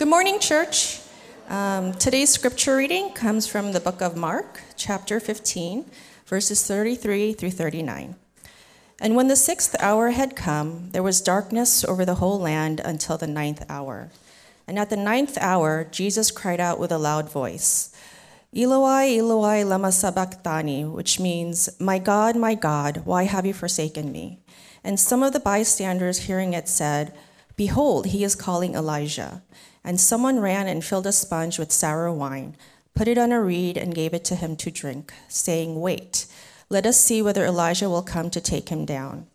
Good morning, church. Um, today's scripture reading comes from the book of Mark, chapter 15, verses 33 through 39. And when the sixth hour had come, there was darkness over the whole land until the ninth hour. And at the ninth hour, Jesus cried out with a loud voice, Eloi, Eloi, lama sabachthani, which means, My God, my God, why have you forsaken me? And some of the bystanders hearing it said, Behold, he is calling Elijah. And someone ran and filled a sponge with sour wine, put it on a reed, and gave it to him to drink, saying, Wait, let us see whether Elijah will come to take him down.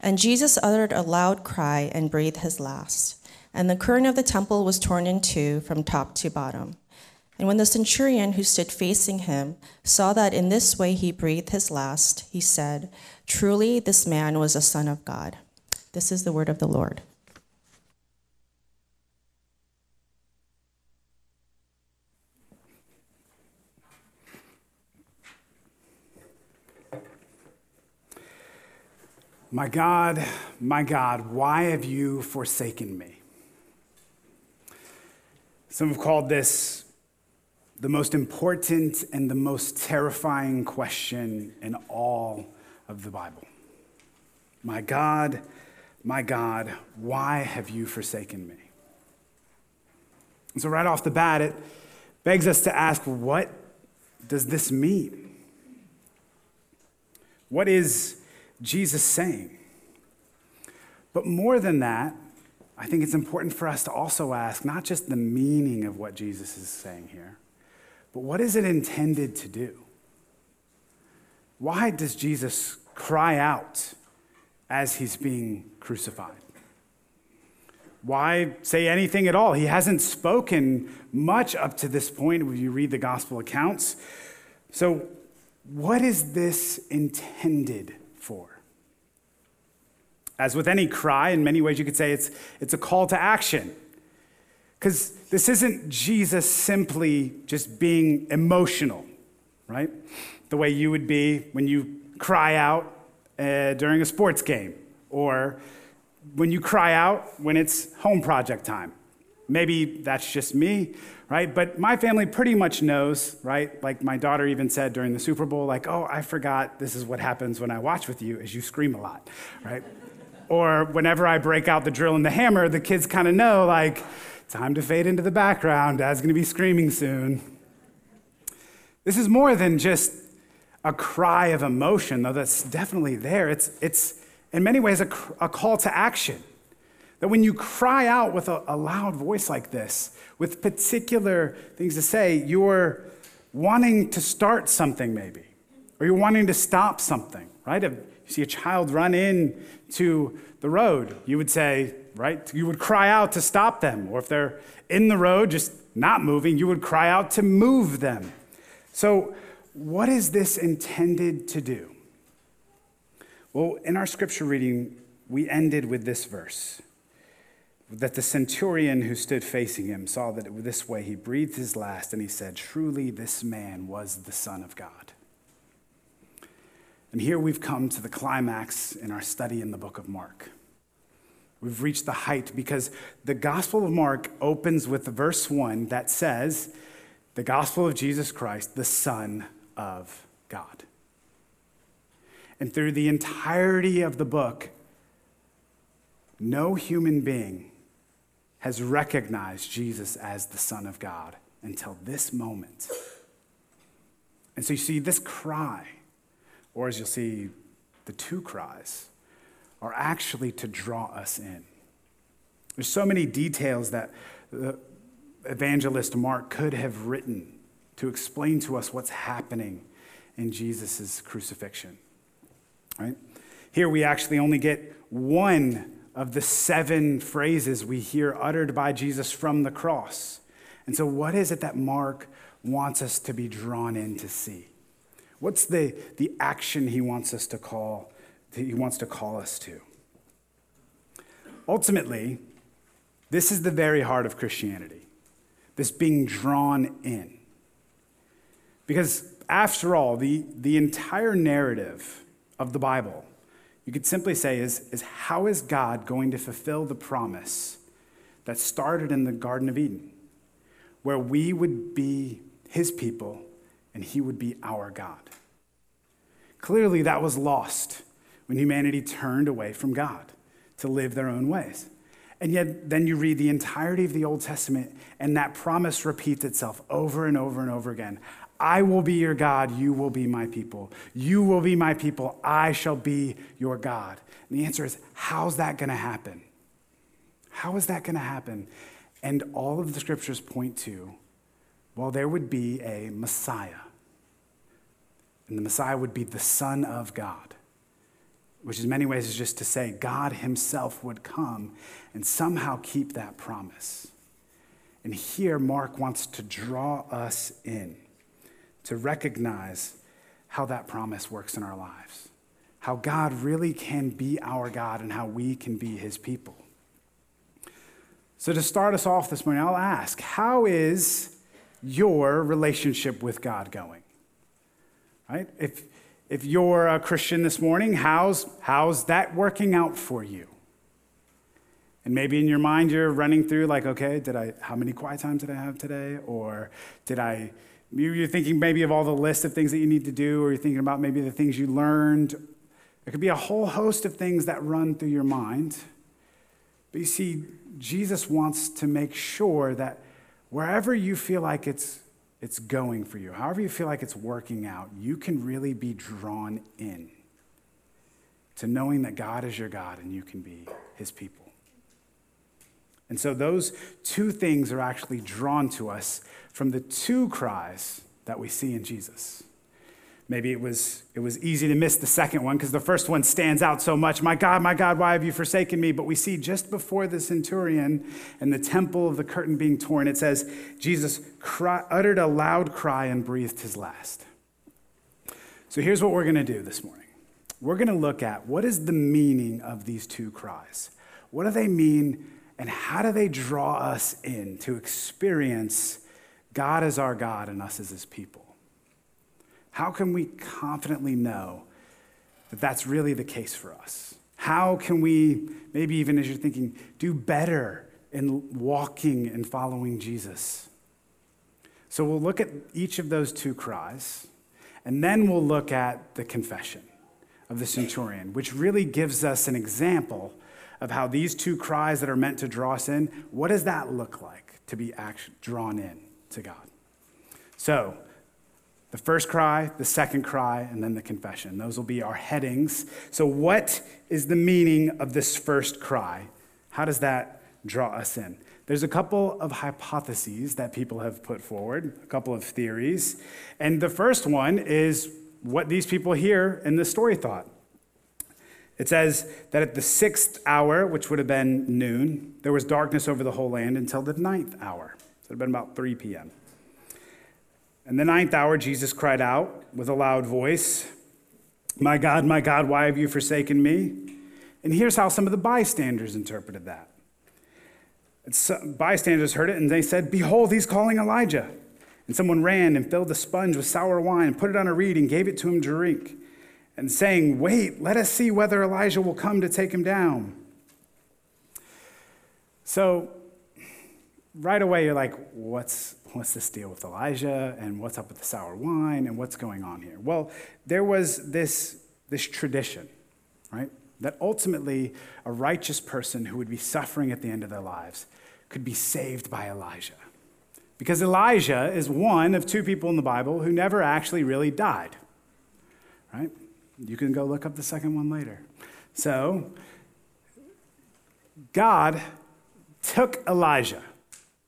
And Jesus uttered a loud cry and breathed his last. And the curtain of the temple was torn in two from top to bottom. And when the centurion who stood facing him saw that in this way he breathed his last, he said, Truly, this man was a son of God. This is the word of the Lord. My God, my God, why have you forsaken me? Some have called this the most important and the most terrifying question in all of the Bible. My God, my God, why have you forsaken me? And so, right off the bat, it begs us to ask what does this mean? What is Jesus saying? But more than that, I think it's important for us to also ask not just the meaning of what Jesus is saying here, but what is it intended to do? Why does Jesus cry out as he's being crucified? Why say anything at all? He hasn't spoken much up to this point when you read the gospel accounts. So, what is this intended for? As with any cry, in many ways you could say it's, it's a call to action. Because this isn't Jesus simply just being emotional, right? The way you would be when you cry out uh, during a sports game or when you cry out when it's home project time. Maybe that's just me, right? But my family pretty much knows, right? Like my daughter even said during the Super Bowl, like, oh, I forgot this is what happens when I watch with you, is you scream a lot, right? Or whenever I break out the drill and the hammer, the kids kind of know, like, time to fade into the background. Dad's going to be screaming soon. This is more than just a cry of emotion, though that's definitely there. It's, it's in many ways, a, a call to action. That when you cry out with a, a loud voice like this, with particular things to say, you're wanting to start something, maybe, or you're wanting to stop something, right? See a child run in to the road, you would say, right? You would cry out to stop them. Or if they're in the road, just not moving, you would cry out to move them. So, what is this intended to do? Well, in our scripture reading, we ended with this verse that the centurion who stood facing him saw that this way he breathed his last and he said, Truly, this man was the Son of God. And here we've come to the climax in our study in the book of Mark. We've reached the height because the Gospel of Mark opens with verse 1 that says, The Gospel of Jesus Christ, the Son of God. And through the entirety of the book, no human being has recognized Jesus as the Son of God until this moment. And so you see, this cry or as you'll see, the two cries are actually to draw us in. There's so many details that the evangelist Mark could have written to explain to us what's happening in Jesus' crucifixion. Right? Here we actually only get one of the seven phrases we hear uttered by Jesus from the cross. And so, what is it that Mark wants us to be drawn in to see? What's the, the action he wants us to call, he wants to call us to? Ultimately, this is the very heart of Christianity, this being drawn in. Because after all, the, the entire narrative of the Bible, you could simply say, is, is how is God going to fulfill the promise that started in the Garden of Eden, where we would be his people and he would be our God. Clearly, that was lost when humanity turned away from God to live their own ways. And yet, then you read the entirety of the Old Testament, and that promise repeats itself over and over and over again. I will be your God, you will be my people. You will be my people, I shall be your God. And the answer is, how's that going to happen? How is that going to happen? And all of the scriptures point to, well, there would be a Messiah. And the Messiah would be the Son of God, which in many ways is just to say God Himself would come and somehow keep that promise. And here, Mark wants to draw us in to recognize how that promise works in our lives, how God really can be our God, and how we can be His people. So, to start us off this morning, I'll ask how is your relationship with God going? Right? If, if you're a Christian this morning, how's, how's that working out for you? And maybe in your mind you're running through like, okay, did I, how many quiet times did I have today? Or did I, you're thinking maybe of all the list of things that you need to do, or you're thinking about maybe the things you learned. There could be a whole host of things that run through your mind. But you see, Jesus wants to make sure that wherever you feel like it's, it's going for you, however you feel like it's working out, you can really be drawn in to knowing that God is your God and you can be his people. And so those two things are actually drawn to us from the two cries that we see in Jesus. Maybe it was, it was easy to miss the second one because the first one stands out so much. My God, my God, why have you forsaken me? But we see just before the centurion and the temple of the curtain being torn, it says, Jesus cry, uttered a loud cry and breathed his last. So here's what we're going to do this morning we're going to look at what is the meaning of these two cries? What do they mean, and how do they draw us in to experience God as our God and us as his people? How can we confidently know that that's really the case for us? How can we, maybe even as you're thinking, do better in walking and following Jesus? So we'll look at each of those two cries, and then we'll look at the confession of the centurion, which really gives us an example of how these two cries that are meant to draw us in, what does that look like to be drawn in to God? So, the first cry, the second cry, and then the confession. Those will be our headings. So, what is the meaning of this first cry? How does that draw us in? There's a couple of hypotheses that people have put forward, a couple of theories. And the first one is what these people here in the story thought. It says that at the sixth hour, which would have been noon, there was darkness over the whole land until the ninth hour. So it would have been about 3 p.m. In the ninth hour, Jesus cried out with a loud voice, My God, my God, why have you forsaken me? And here's how some of the bystanders interpreted that. bystanders heard it and they said, Behold, he's calling Elijah. And someone ran and filled a sponge with sour wine and put it on a reed and gave it to him to drink. And saying, Wait, let us see whether Elijah will come to take him down. So, right away, you're like, What's, what's this deal with Elijah and what's up with the sour wine and what's going on here? Well, there was this, this tradition, right? That ultimately a righteous person who would be suffering at the end of their lives could be saved by Elijah. Because Elijah is one of two people in the Bible who never actually really died, right? You can go look up the second one later. So, God took Elijah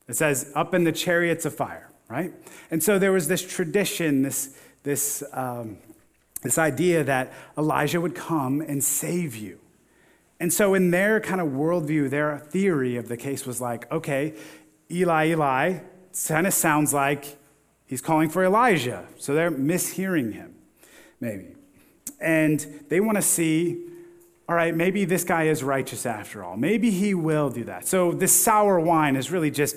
it says, up in the chariots of fire, right? And so there was this tradition, this, this, um, this idea that Elijah would come and save you. And so, in their kind of worldview, their theory of the case was like, okay, Eli, Eli, kind of sounds like he's calling for Elijah. So they're mishearing him, maybe. And they want to see all right, maybe this guy is righteous after all. Maybe he will do that. So this sour wine is really just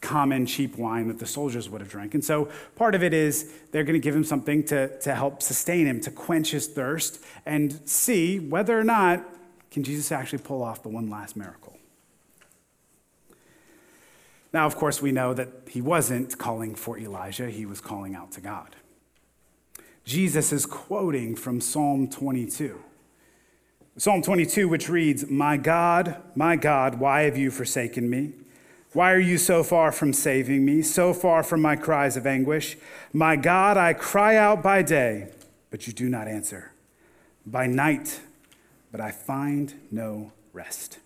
common cheap wine that the soldiers would have drank. And so part of it is they're going to give him something to, to help sustain him, to quench his thirst, and see whether or not can Jesus actually pull off the one last miracle. Now, of course, we know that he wasn't calling for Elijah, he was calling out to God. Jesus is quoting from Psalm 22. Psalm 22, which reads, My God, my God, why have you forsaken me? Why are you so far from saving me, so far from my cries of anguish? My God, I cry out by day, but you do not answer, by night, but I find no rest.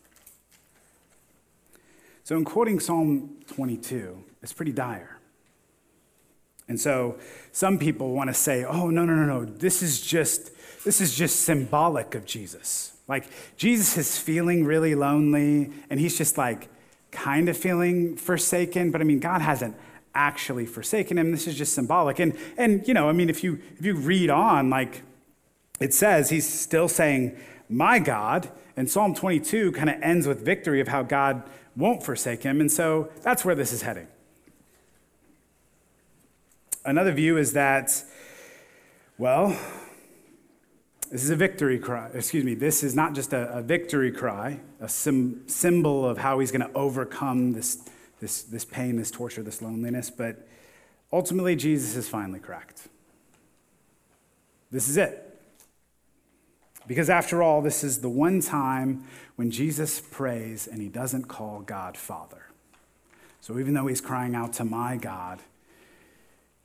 So, in quoting Psalm 22, it's pretty dire. And so, some people want to say, oh, no, no, no, no, this is just, this is just symbolic of Jesus. Like, Jesus is feeling really lonely, and he's just like kind of feeling forsaken, but I mean, God hasn't actually forsaken him. This is just symbolic. And, and you know, I mean, if you, if you read on, like, it says he's still saying, my God. And Psalm 22 kind of ends with victory of how God won't forsake him. And so that's where this is heading. Another view is that, well, this is a victory cry. Excuse me, this is not just a, a victory cry, a sim, symbol of how he's going to overcome this, this, this pain, this torture, this loneliness, but ultimately, Jesus is finally cracked. This is it. Because after all, this is the one time when Jesus prays and he doesn't call God Father. So even though he's crying out to my God,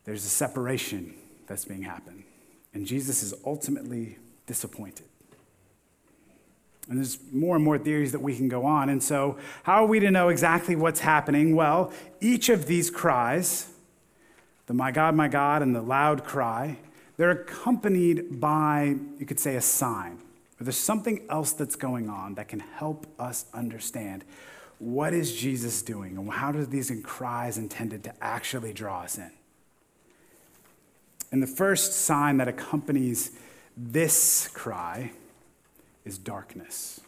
there's a separation that's being happened. And Jesus is ultimately disappointed. And there's more and more theories that we can go on. And so, how are we to know exactly what's happening? Well, each of these cries, the my God, my God, and the loud cry, they're accompanied by, you could say, a sign. Or there's something else that's going on that can help us understand what is Jesus doing and how do these cries intended to actually draw us in. And the first sign that accompanies this cry is darkness.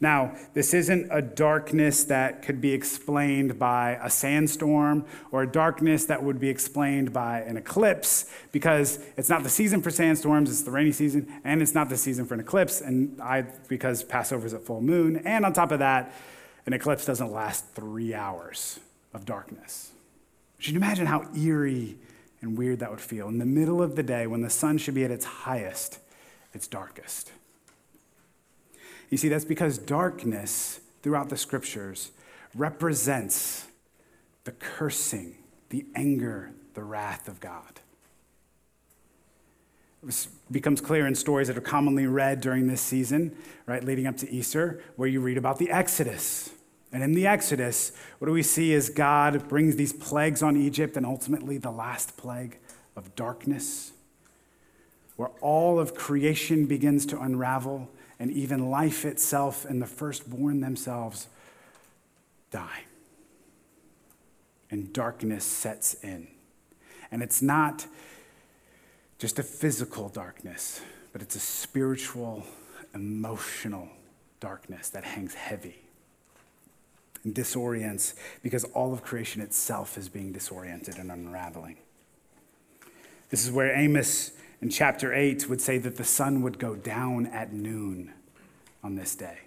Now, this isn't a darkness that could be explained by a sandstorm or a darkness that would be explained by an eclipse because it's not the season for sandstorms, it's the rainy season, and it's not the season for an eclipse, and I, because Passover is at full moon. And on top of that, an eclipse doesn't last three hours of darkness. Should you imagine how eerie and weird that would feel? In the middle of the day, when the sun should be at its highest, it's darkest. You see, that's because darkness throughout the scriptures represents the cursing, the anger, the wrath of God. It becomes clear in stories that are commonly read during this season, right, leading up to Easter, where you read about the Exodus. And in the Exodus, what do we see is God brings these plagues on Egypt and ultimately the last plague of darkness, where all of creation begins to unravel and even life itself and the firstborn themselves die. And darkness sets in. And it's not just a physical darkness, but it's a spiritual, emotional darkness that hangs heavy and disorients because all of creation itself is being disoriented and unraveling. This is where Amos in chapter 8 would say that the sun would go down at noon on this day.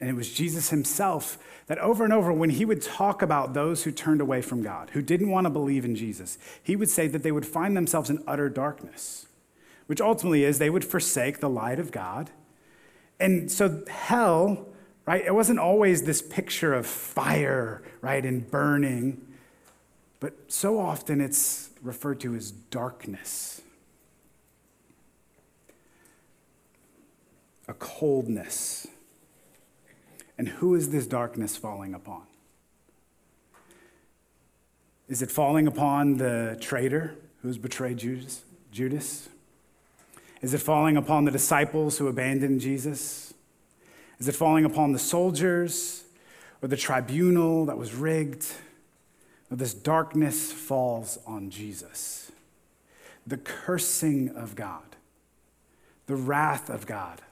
And it was Jesus himself that over and over, when he would talk about those who turned away from God, who didn't want to believe in Jesus, he would say that they would find themselves in utter darkness, which ultimately is they would forsake the light of God. And so, hell, right, it wasn't always this picture of fire, right, and burning, but so often it's referred to as darkness. A coldness. And who is this darkness falling upon? Is it falling upon the traitor who's betrayed Judas? Judas? Is it falling upon the disciples who abandoned Jesus? Is it falling upon the soldiers or the tribunal that was rigged? this darkness falls on Jesus. The cursing of God, the wrath of God,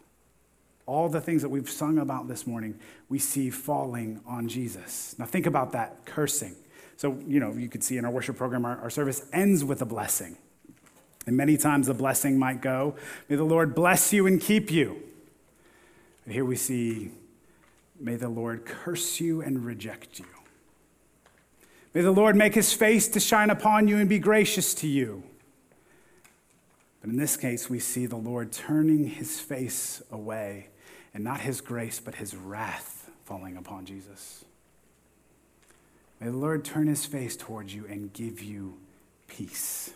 all the things that we've sung about this morning, we see falling on Jesus. Now, think about that cursing. So, you know, you could see in our worship program, our, our service ends with a blessing. And many times the blessing might go, May the Lord bless you and keep you. But here we see may the Lord curse you and reject you. May the Lord make his face to shine upon you and be gracious to you. But in this case, we see the Lord turning his face away, and not his grace, but his wrath falling upon Jesus. May the Lord turn his face towards you and give you peace.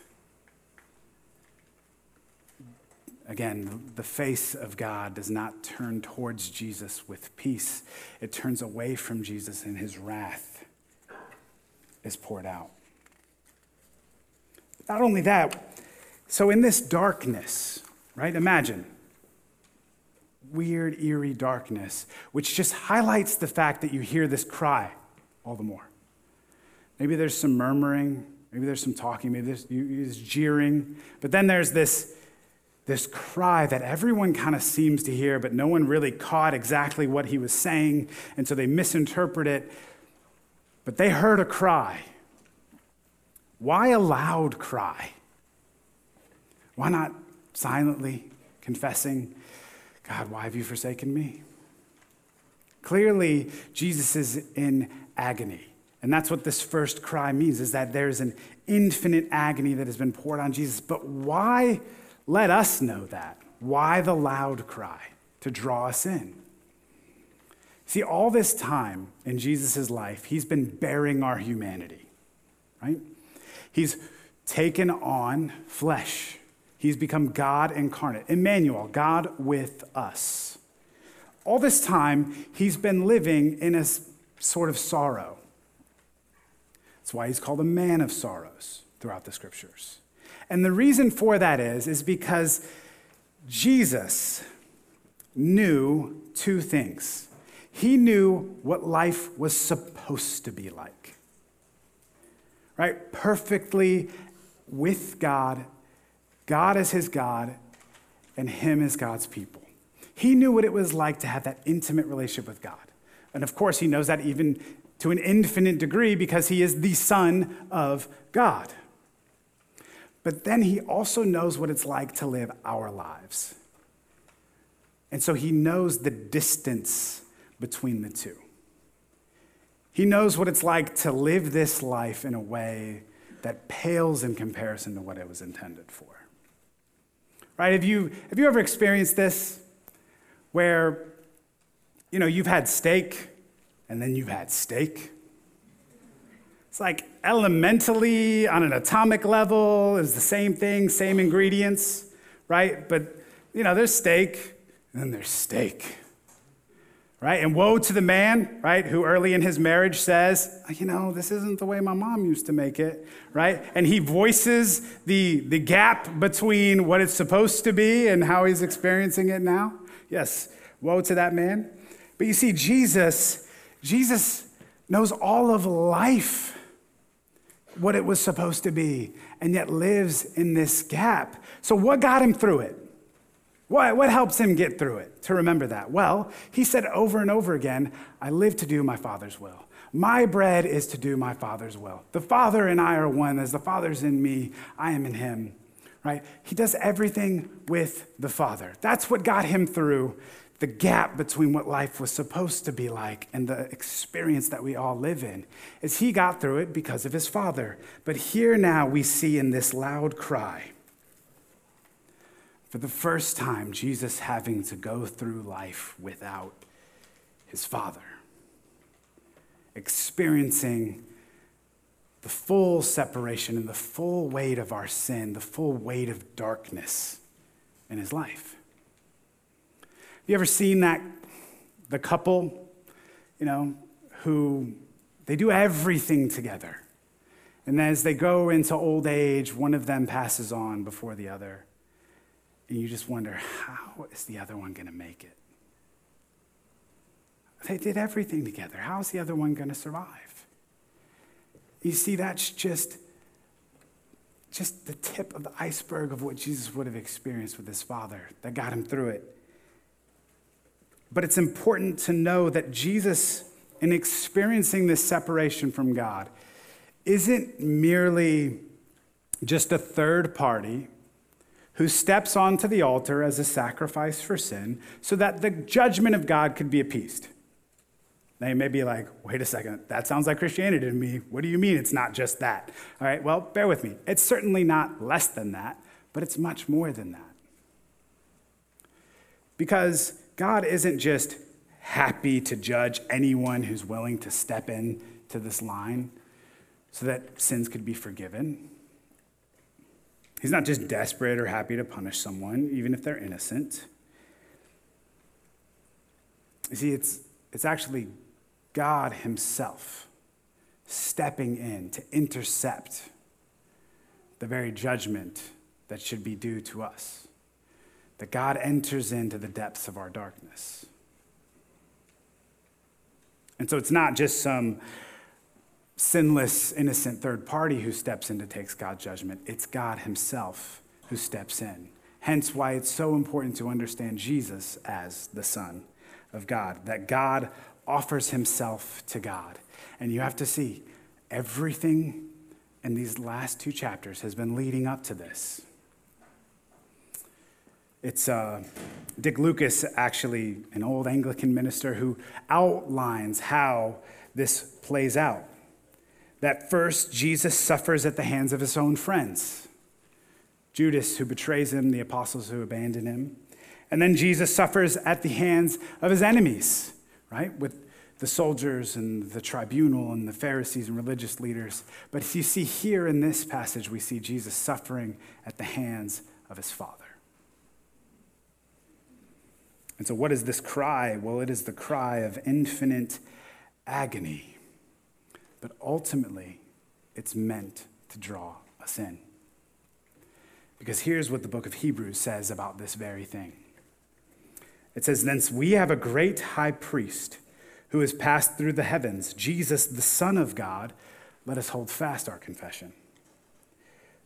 Again, the face of God does not turn towards Jesus with peace, it turns away from Jesus, and his wrath is poured out. Not only that, so in this darkness, right? Imagine weird, eerie darkness, which just highlights the fact that you hear this cry all the more. Maybe there's some murmuring, maybe there's some talking, maybe there's, there's jeering, but then there's this this cry that everyone kind of seems to hear, but no one really caught exactly what he was saying, and so they misinterpret it. But they heard a cry. Why a loud cry? Why not silently confessing, God, why have you forsaken me? Clearly, Jesus is in agony. And that's what this first cry means is that there's an infinite agony that has been poured on Jesus. But why let us know that. Why the loud cry? To draw us in. See, all this time in Jesus' life, he's been bearing our humanity, right? He's taken on flesh. He's become God incarnate, Emmanuel, God with us. All this time, he's been living in a sort of sorrow. That's why he's called a man of sorrows throughout the scriptures. And the reason for that is, is because Jesus knew two things. He knew what life was supposed to be like, right? Perfectly with God, God as his God, and him as God's people. He knew what it was like to have that intimate relationship with God. And of course, he knows that even to an infinite degree because he is the Son of God. But then he also knows what it's like to live our lives. And so he knows the distance between the two. He knows what it's like to live this life in a way that pales in comparison to what it was intended for. Right? Have you, have you ever experienced this where, you know, you've had steak and then you've had steak it's like elementally, on an atomic level, it's the same thing, same ingredients, right? But, you know, there's steak, and then there's steak, right? And woe to the man, right, who early in his marriage says, you know, this isn't the way my mom used to make it, right? And he voices the, the gap between what it's supposed to be and how he's experiencing it now. Yes, woe to that man. But you see, Jesus, Jesus knows all of life what it was supposed to be and yet lives in this gap. So, what got him through it? What, what helps him get through it to remember that? Well, he said over and over again, I live to do my Father's will. My bread is to do my Father's will. The Father and I are one. As the Father's in me, I am in him. Right? He does everything with the Father. That's what got him through the gap between what life was supposed to be like and the experience that we all live in is he got through it because of his father. But here now we see in this loud cry for the first time jesus having to go through life without his father experiencing the full separation and the full weight of our sin the full weight of darkness in his life you ever seen that, the couple, you know, who they do everything together. And as they go into old age, one of them passes on before the other. And you just wonder, how is the other one going to make it? They did everything together. How is the other one going to survive? You see, that's just, just the tip of the iceberg of what Jesus would have experienced with his father that got him through it. But it's important to know that Jesus, in experiencing this separation from God, isn't merely just a third party who steps onto the altar as a sacrifice for sin so that the judgment of God could be appeased. Now you may be like, wait a second, that sounds like Christianity to me. What do you mean it's not just that? All right, well, bear with me. It's certainly not less than that, but it's much more than that. Because God isn't just happy to judge anyone who's willing to step in to this line so that sins could be forgiven. He's not just desperate or happy to punish someone, even if they're innocent. You see, it's, it's actually God Himself stepping in to intercept the very judgment that should be due to us. That God enters into the depths of our darkness. And so it's not just some sinless, innocent third party who steps in to take God's judgment, it's God Himself who steps in. Hence, why it's so important to understand Jesus as the Son of God, that God offers himself to God. And you have to see, everything in these last two chapters has been leading up to this. It's uh, Dick Lucas, actually, an old Anglican minister, who outlines how this plays out. That first, Jesus suffers at the hands of his own friends Judas, who betrays him, the apostles who abandon him. And then Jesus suffers at the hands of his enemies right? With the soldiers and the tribunal and the Pharisees and religious leaders. But you see, here in this passage, we see Jesus suffering at the hands of his Father. And so, what is this cry? Well, it is the cry of infinite agony. But ultimately, it's meant to draw us in. Because here's what the book of Hebrews says about this very thing. It says, Thence we have a great high priest who has passed through the heavens, Jesus, the Son of God. Let us hold fast our confession.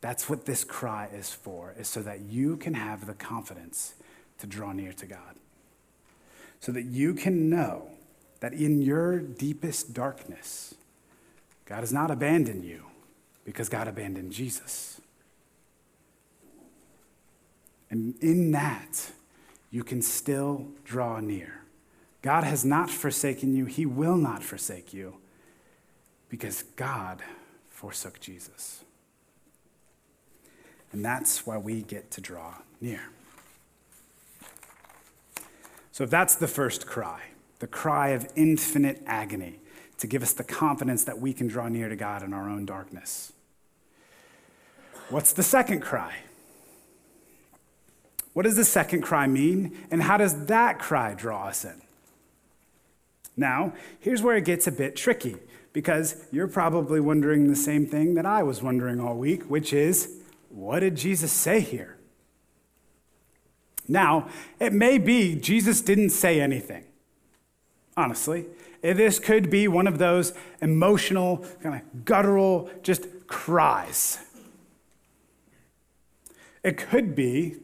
That's what this cry is for, is so that you can have the confidence to draw near to God. So that you can know that in your deepest darkness, God has not abandoned you because God abandoned Jesus. And in that, you can still draw near. God has not forsaken you, He will not forsake you because God forsook Jesus. And that's why we get to draw near. So, that's the first cry, the cry of infinite agony to give us the confidence that we can draw near to God in our own darkness. What's the second cry? What does the second cry mean? And how does that cry draw us in? Now, here's where it gets a bit tricky because you're probably wondering the same thing that I was wondering all week, which is what did Jesus say here? Now, it may be Jesus didn't say anything. Honestly, this could be one of those emotional, kind of guttural, just cries. It could be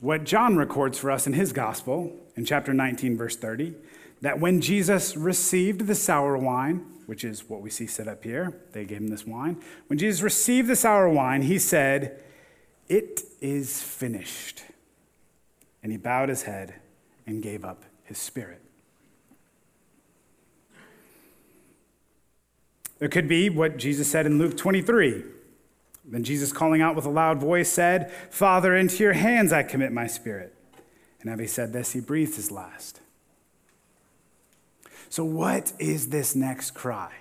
what John records for us in his gospel in chapter 19, verse 30, that when Jesus received the sour wine, which is what we see set up here, they gave him this wine. When Jesus received the sour wine, he said, It is finished. And he bowed his head and gave up his spirit. There could be what Jesus said in Luke 23 then Jesus, calling out with a loud voice, said, Father, into your hands I commit my spirit. And having said this, he breathed his last. So, what is this next cry?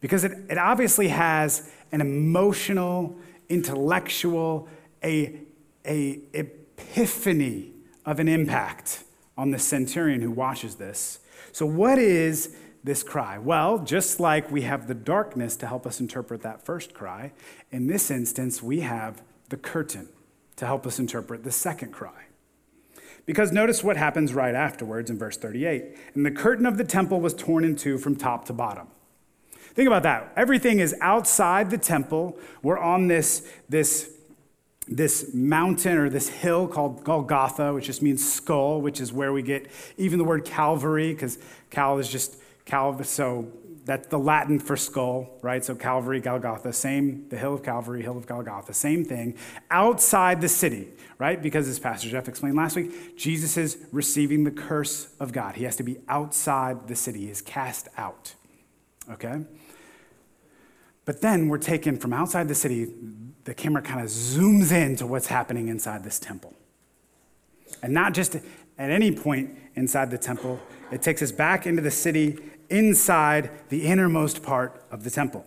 Because it, it obviously has an emotional, intellectual, a, a epiphany of an impact on the centurion who watches this. So, what is this cry? Well, just like we have the darkness to help us interpret that first cry, in this instance, we have the curtain to help us interpret the second cry. Because notice what happens right afterwards in verse 38. And the curtain of the temple was torn in two from top to bottom. Think about that. Everything is outside the temple. We're on this, this, this mountain or this hill called Golgotha, which just means skull, which is where we get even the word Calvary, because Cal is just Cal. So that's the Latin for skull, right? So Calvary, Golgotha, same, the hill of Calvary, hill of Golgotha, same thing, outside the city, right? Because as Pastor Jeff explained last week, Jesus is receiving the curse of God. He has to be outside the city, he is cast out, okay? But then we're taken from outside the city, the camera kind of zooms in to what's happening inside this temple. And not just at any point inside the temple, it takes us back into the city inside the innermost part of the temple.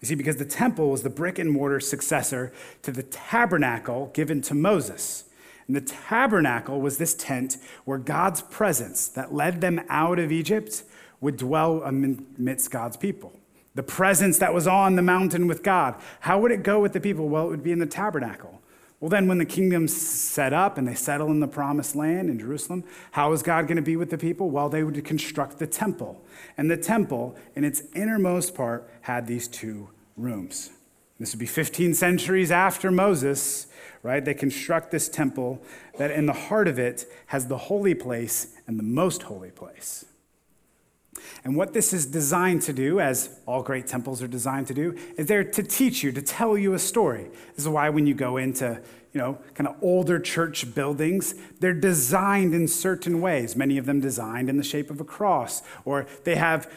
You see, because the temple was the brick and mortar successor to the tabernacle given to Moses. And the tabernacle was this tent where God's presence that led them out of Egypt would dwell amidst God's people. The presence that was on the mountain with God. How would it go with the people? Well, it would be in the tabernacle. Well, then, when the kingdom's set up and they settle in the promised land in Jerusalem, how is God going to be with the people? Well, they would construct the temple. And the temple, in its innermost part, had these two rooms. This would be 15 centuries after Moses, right? They construct this temple that in the heart of it has the holy place and the most holy place. And what this is designed to do, as all great temples are designed to do, is there to teach you, to tell you a story. This is why when you go into, you know, kind of older church buildings, they're designed in certain ways. Many of them designed in the shape of a cross, or they have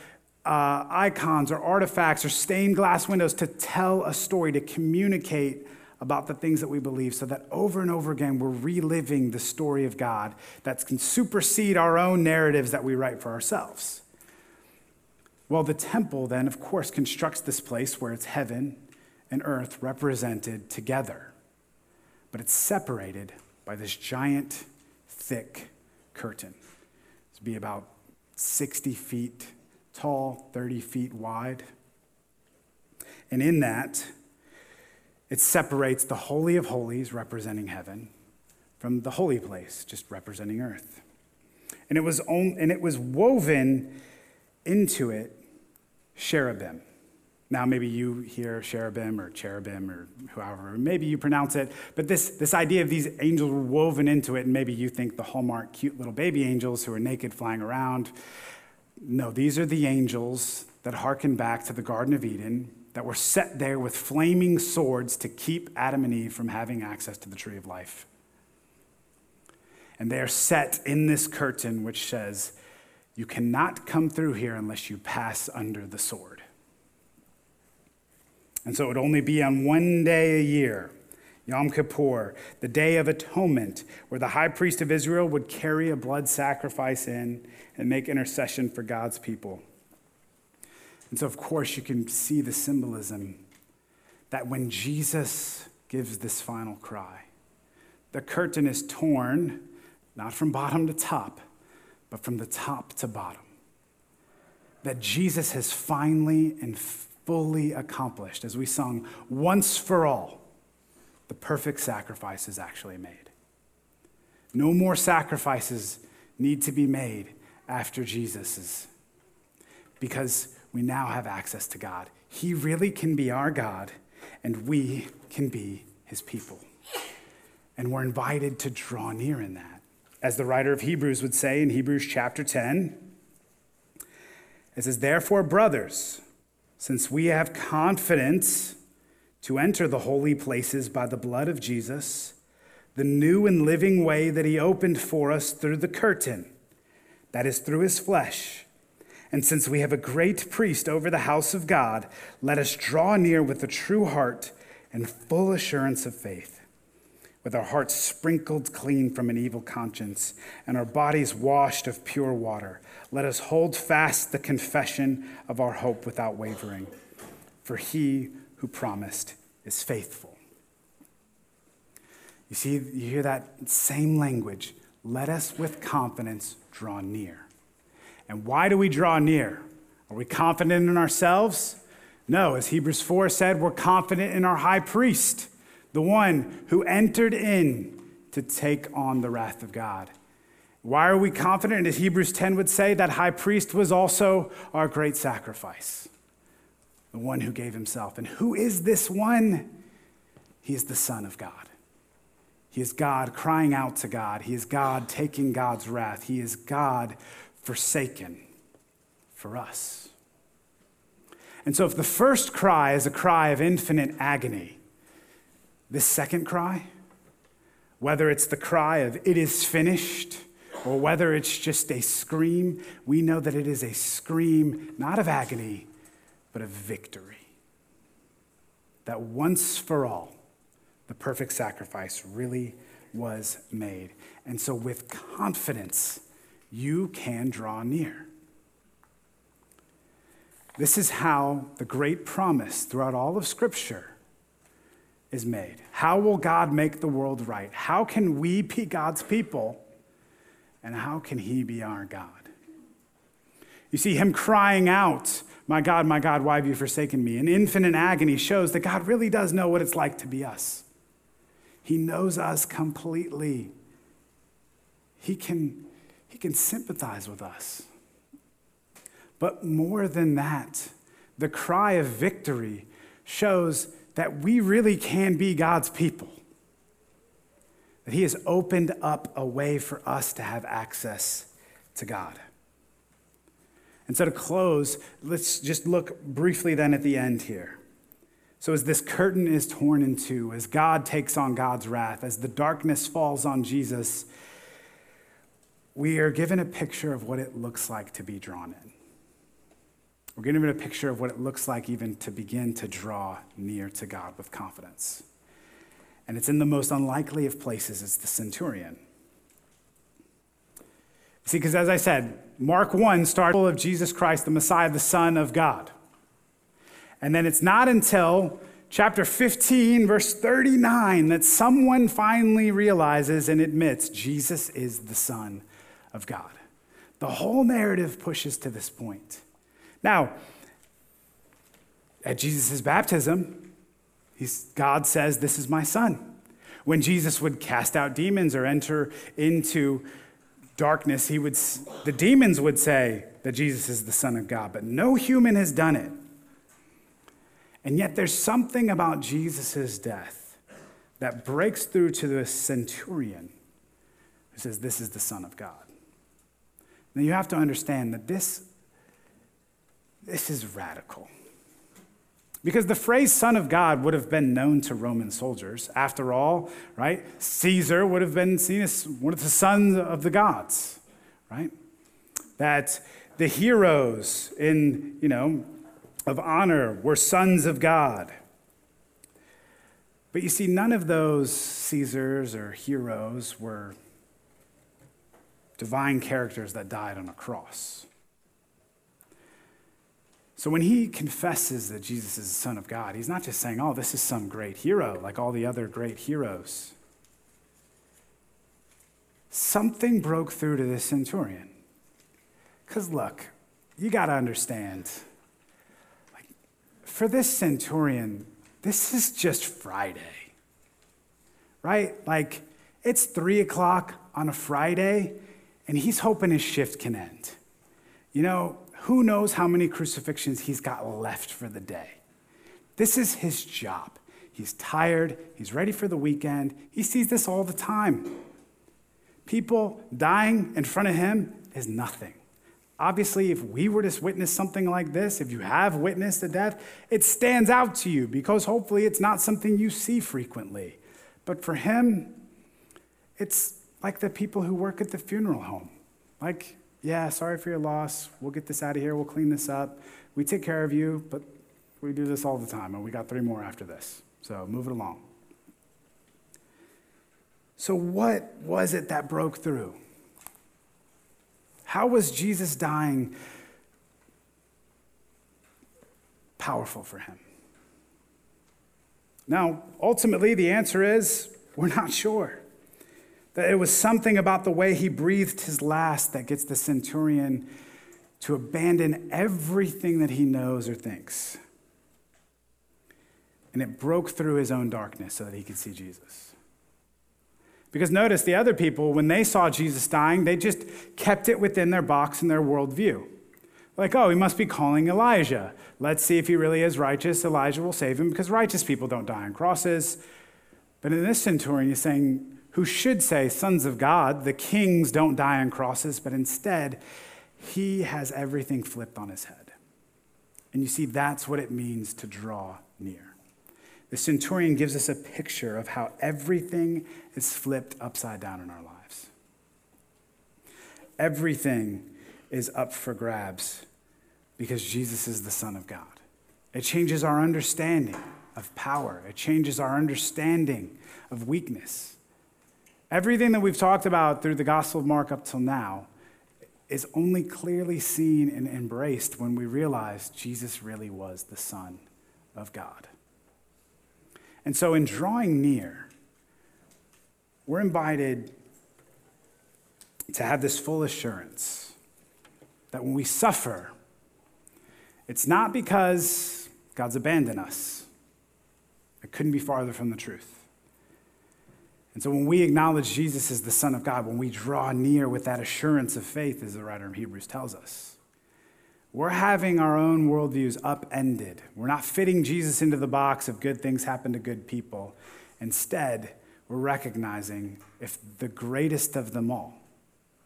uh, icons or artifacts or stained glass windows to tell a story, to communicate about the things that we believe, so that over and over again we're reliving the story of God that can supersede our own narratives that we write for ourselves. Well, the temple then, of course, constructs this place where it's heaven and earth represented together. But it's separated by this giant, thick curtain. It's be about 60 feet tall, 30 feet wide. And in that, it separates the Holy of Holies, representing heaven, from the holy place, just representing earth. And it was, and it was woven into it cherubim. Now, maybe you hear cherubim or cherubim or however, maybe you pronounce it, but this, this idea of these angels were woven into it, and maybe you think the Hallmark cute little baby angels who are naked flying around. No, these are the angels that harken back to the Garden of Eden that were set there with flaming swords to keep Adam and Eve from having access to the tree of life. And they are set in this curtain which says, you cannot come through here unless you pass under the sword. And so it would only be on one day a year, Yom Kippur, the Day of Atonement, where the high priest of Israel would carry a blood sacrifice in and make intercession for God's people. And so, of course, you can see the symbolism that when Jesus gives this final cry, the curtain is torn, not from bottom to top but from the top to bottom. That Jesus has finally and fully accomplished, as we sung, once for all, the perfect sacrifice is actually made. No more sacrifices need to be made after Jesus because we now have access to God. He really can be our God, and we can be his people. And we're invited to draw near in that as the writer of Hebrews would say in Hebrews chapter 10. It says, Therefore, brothers, since we have confidence to enter the holy places by the blood of Jesus, the new and living way that he opened for us through the curtain, that is, through his flesh. And since we have a great priest over the house of God, let us draw near with a true heart and full assurance of faith with our hearts sprinkled clean from an evil conscience and our bodies washed of pure water, let us hold fast the confession of our hope without wavering. For he who promised is faithful. You see, you hear that same language. Let us with confidence draw near. And why do we draw near? Are we confident in ourselves? No, as Hebrews 4 said, we're confident in our high priest the one who entered in to take on the wrath of God. Why are we confident? As Hebrews 10 would say, that high priest was also our great sacrifice, the one who gave himself. And who is this one? He is the Son of God. He is God crying out to God. He is God taking God's wrath. He is God forsaken for us. And so, if the first cry is a cry of infinite agony, this second cry, whether it's the cry of, it is finished, or whether it's just a scream, we know that it is a scream not of agony, but of victory. That once for all, the perfect sacrifice really was made. And so, with confidence, you can draw near. This is how the great promise throughout all of Scripture is made. How will God make the world right? How can we be God's people? And how can He be our God? You see, Him crying out, My God, my God, why have you forsaken me? In infinite agony shows that God really does know what it's like to be us. He knows us completely. He can, he can sympathize with us. But more than that, the cry of victory shows that we really can be God's people. That He has opened up a way for us to have access to God. And so, to close, let's just look briefly then at the end here. So, as this curtain is torn in two, as God takes on God's wrath, as the darkness falls on Jesus, we are given a picture of what it looks like to be drawn in. We're given a picture of what it looks like even to begin to draw near to God with confidence. And it's in the most unlikely of places, it's the centurion. See, because as I said, Mark 1 starts of Jesus Christ, the Messiah, the Son of God. And then it's not until chapter 15, verse 39, that someone finally realizes and admits Jesus is the Son of God. The whole narrative pushes to this point. Now, at Jesus' baptism, God says, This is my son. When Jesus would cast out demons or enter into darkness, he would, the demons would say that Jesus is the Son of God, but no human has done it. And yet there's something about Jesus' death that breaks through to the centurion who says, This is the Son of God. Now you have to understand that this, this is radical. Because the phrase Son of God would have been known to Roman soldiers. After all, right? Caesar would have been seen as one of the sons of the gods, right? That the heroes in, you know, of honor were sons of God. But you see, none of those Caesars or heroes were divine characters that died on a cross. So when he confesses that Jesus is the Son of God, he's not just saying, oh, this is some great hero like all the other great heroes. Something broke through to this centurion. Because look, you got to understand like, for this centurion, this is just Friday, right? Like, it's three o'clock on a Friday, and he's hoping his shift can end. You know, who knows how many crucifixions he's got left for the day? This is his job. He's tired, he's ready for the weekend. He sees this all the time. People dying in front of him is nothing. Obviously, if we were to witness something like this, if you have witnessed a death, it stands out to you because hopefully it's not something you see frequently. But for him, it's like the people who work at the funeral home. Like, yeah, sorry for your loss. We'll get this out of here. We'll clean this up. We take care of you, but we do this all the time, and we got three more after this. So move it along. So, what was it that broke through? How was Jesus dying powerful for him? Now, ultimately, the answer is we're not sure. That it was something about the way he breathed his last that gets the centurion to abandon everything that he knows or thinks. And it broke through his own darkness so that he could see Jesus. Because notice the other people, when they saw Jesus dying, they just kept it within their box and their worldview. Like, oh, he must be calling Elijah. Let's see if he really is righteous. Elijah will save him because righteous people don't die on crosses. But in this centurion, he's saying, who should say, sons of God, the kings don't die on crosses, but instead, he has everything flipped on his head. And you see, that's what it means to draw near. The centurion gives us a picture of how everything is flipped upside down in our lives. Everything is up for grabs because Jesus is the Son of God. It changes our understanding of power, it changes our understanding of weakness. Everything that we've talked about through the Gospel of Mark up till now is only clearly seen and embraced when we realize Jesus really was the Son of God. And so, in drawing near, we're invited to have this full assurance that when we suffer, it's not because God's abandoned us. It couldn't be farther from the truth. And so when we acknowledge Jesus as the Son of God, when we draw near with that assurance of faith, as the writer of Hebrews tells us, we're having our own worldviews upended. We're not fitting Jesus into the box of good things happen to good people. Instead, we're recognizing if the greatest of them all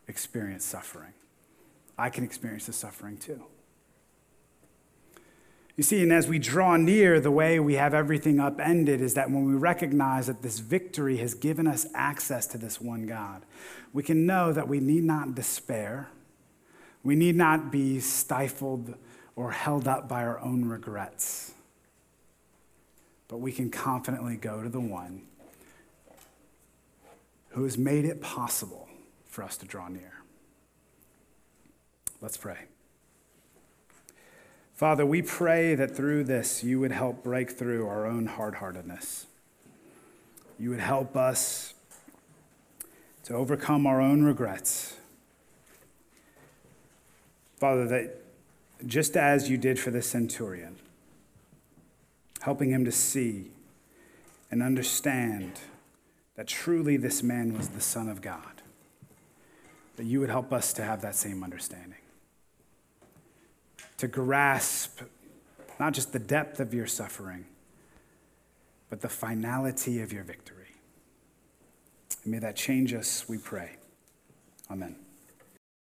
experience suffering, I can experience the suffering too. You see, and as we draw near, the way we have everything upended is that when we recognize that this victory has given us access to this one God, we can know that we need not despair. We need not be stifled or held up by our own regrets. But we can confidently go to the one who has made it possible for us to draw near. Let's pray. Father, we pray that through this you would help break through our own hard heartedness. You would help us to overcome our own regrets. Father, that just as you did for the centurion, helping him to see and understand that truly this man was the Son of God, that you would help us to have that same understanding to grasp not just the depth of your suffering, but the finality of your victory. May that change us, we pray. Amen.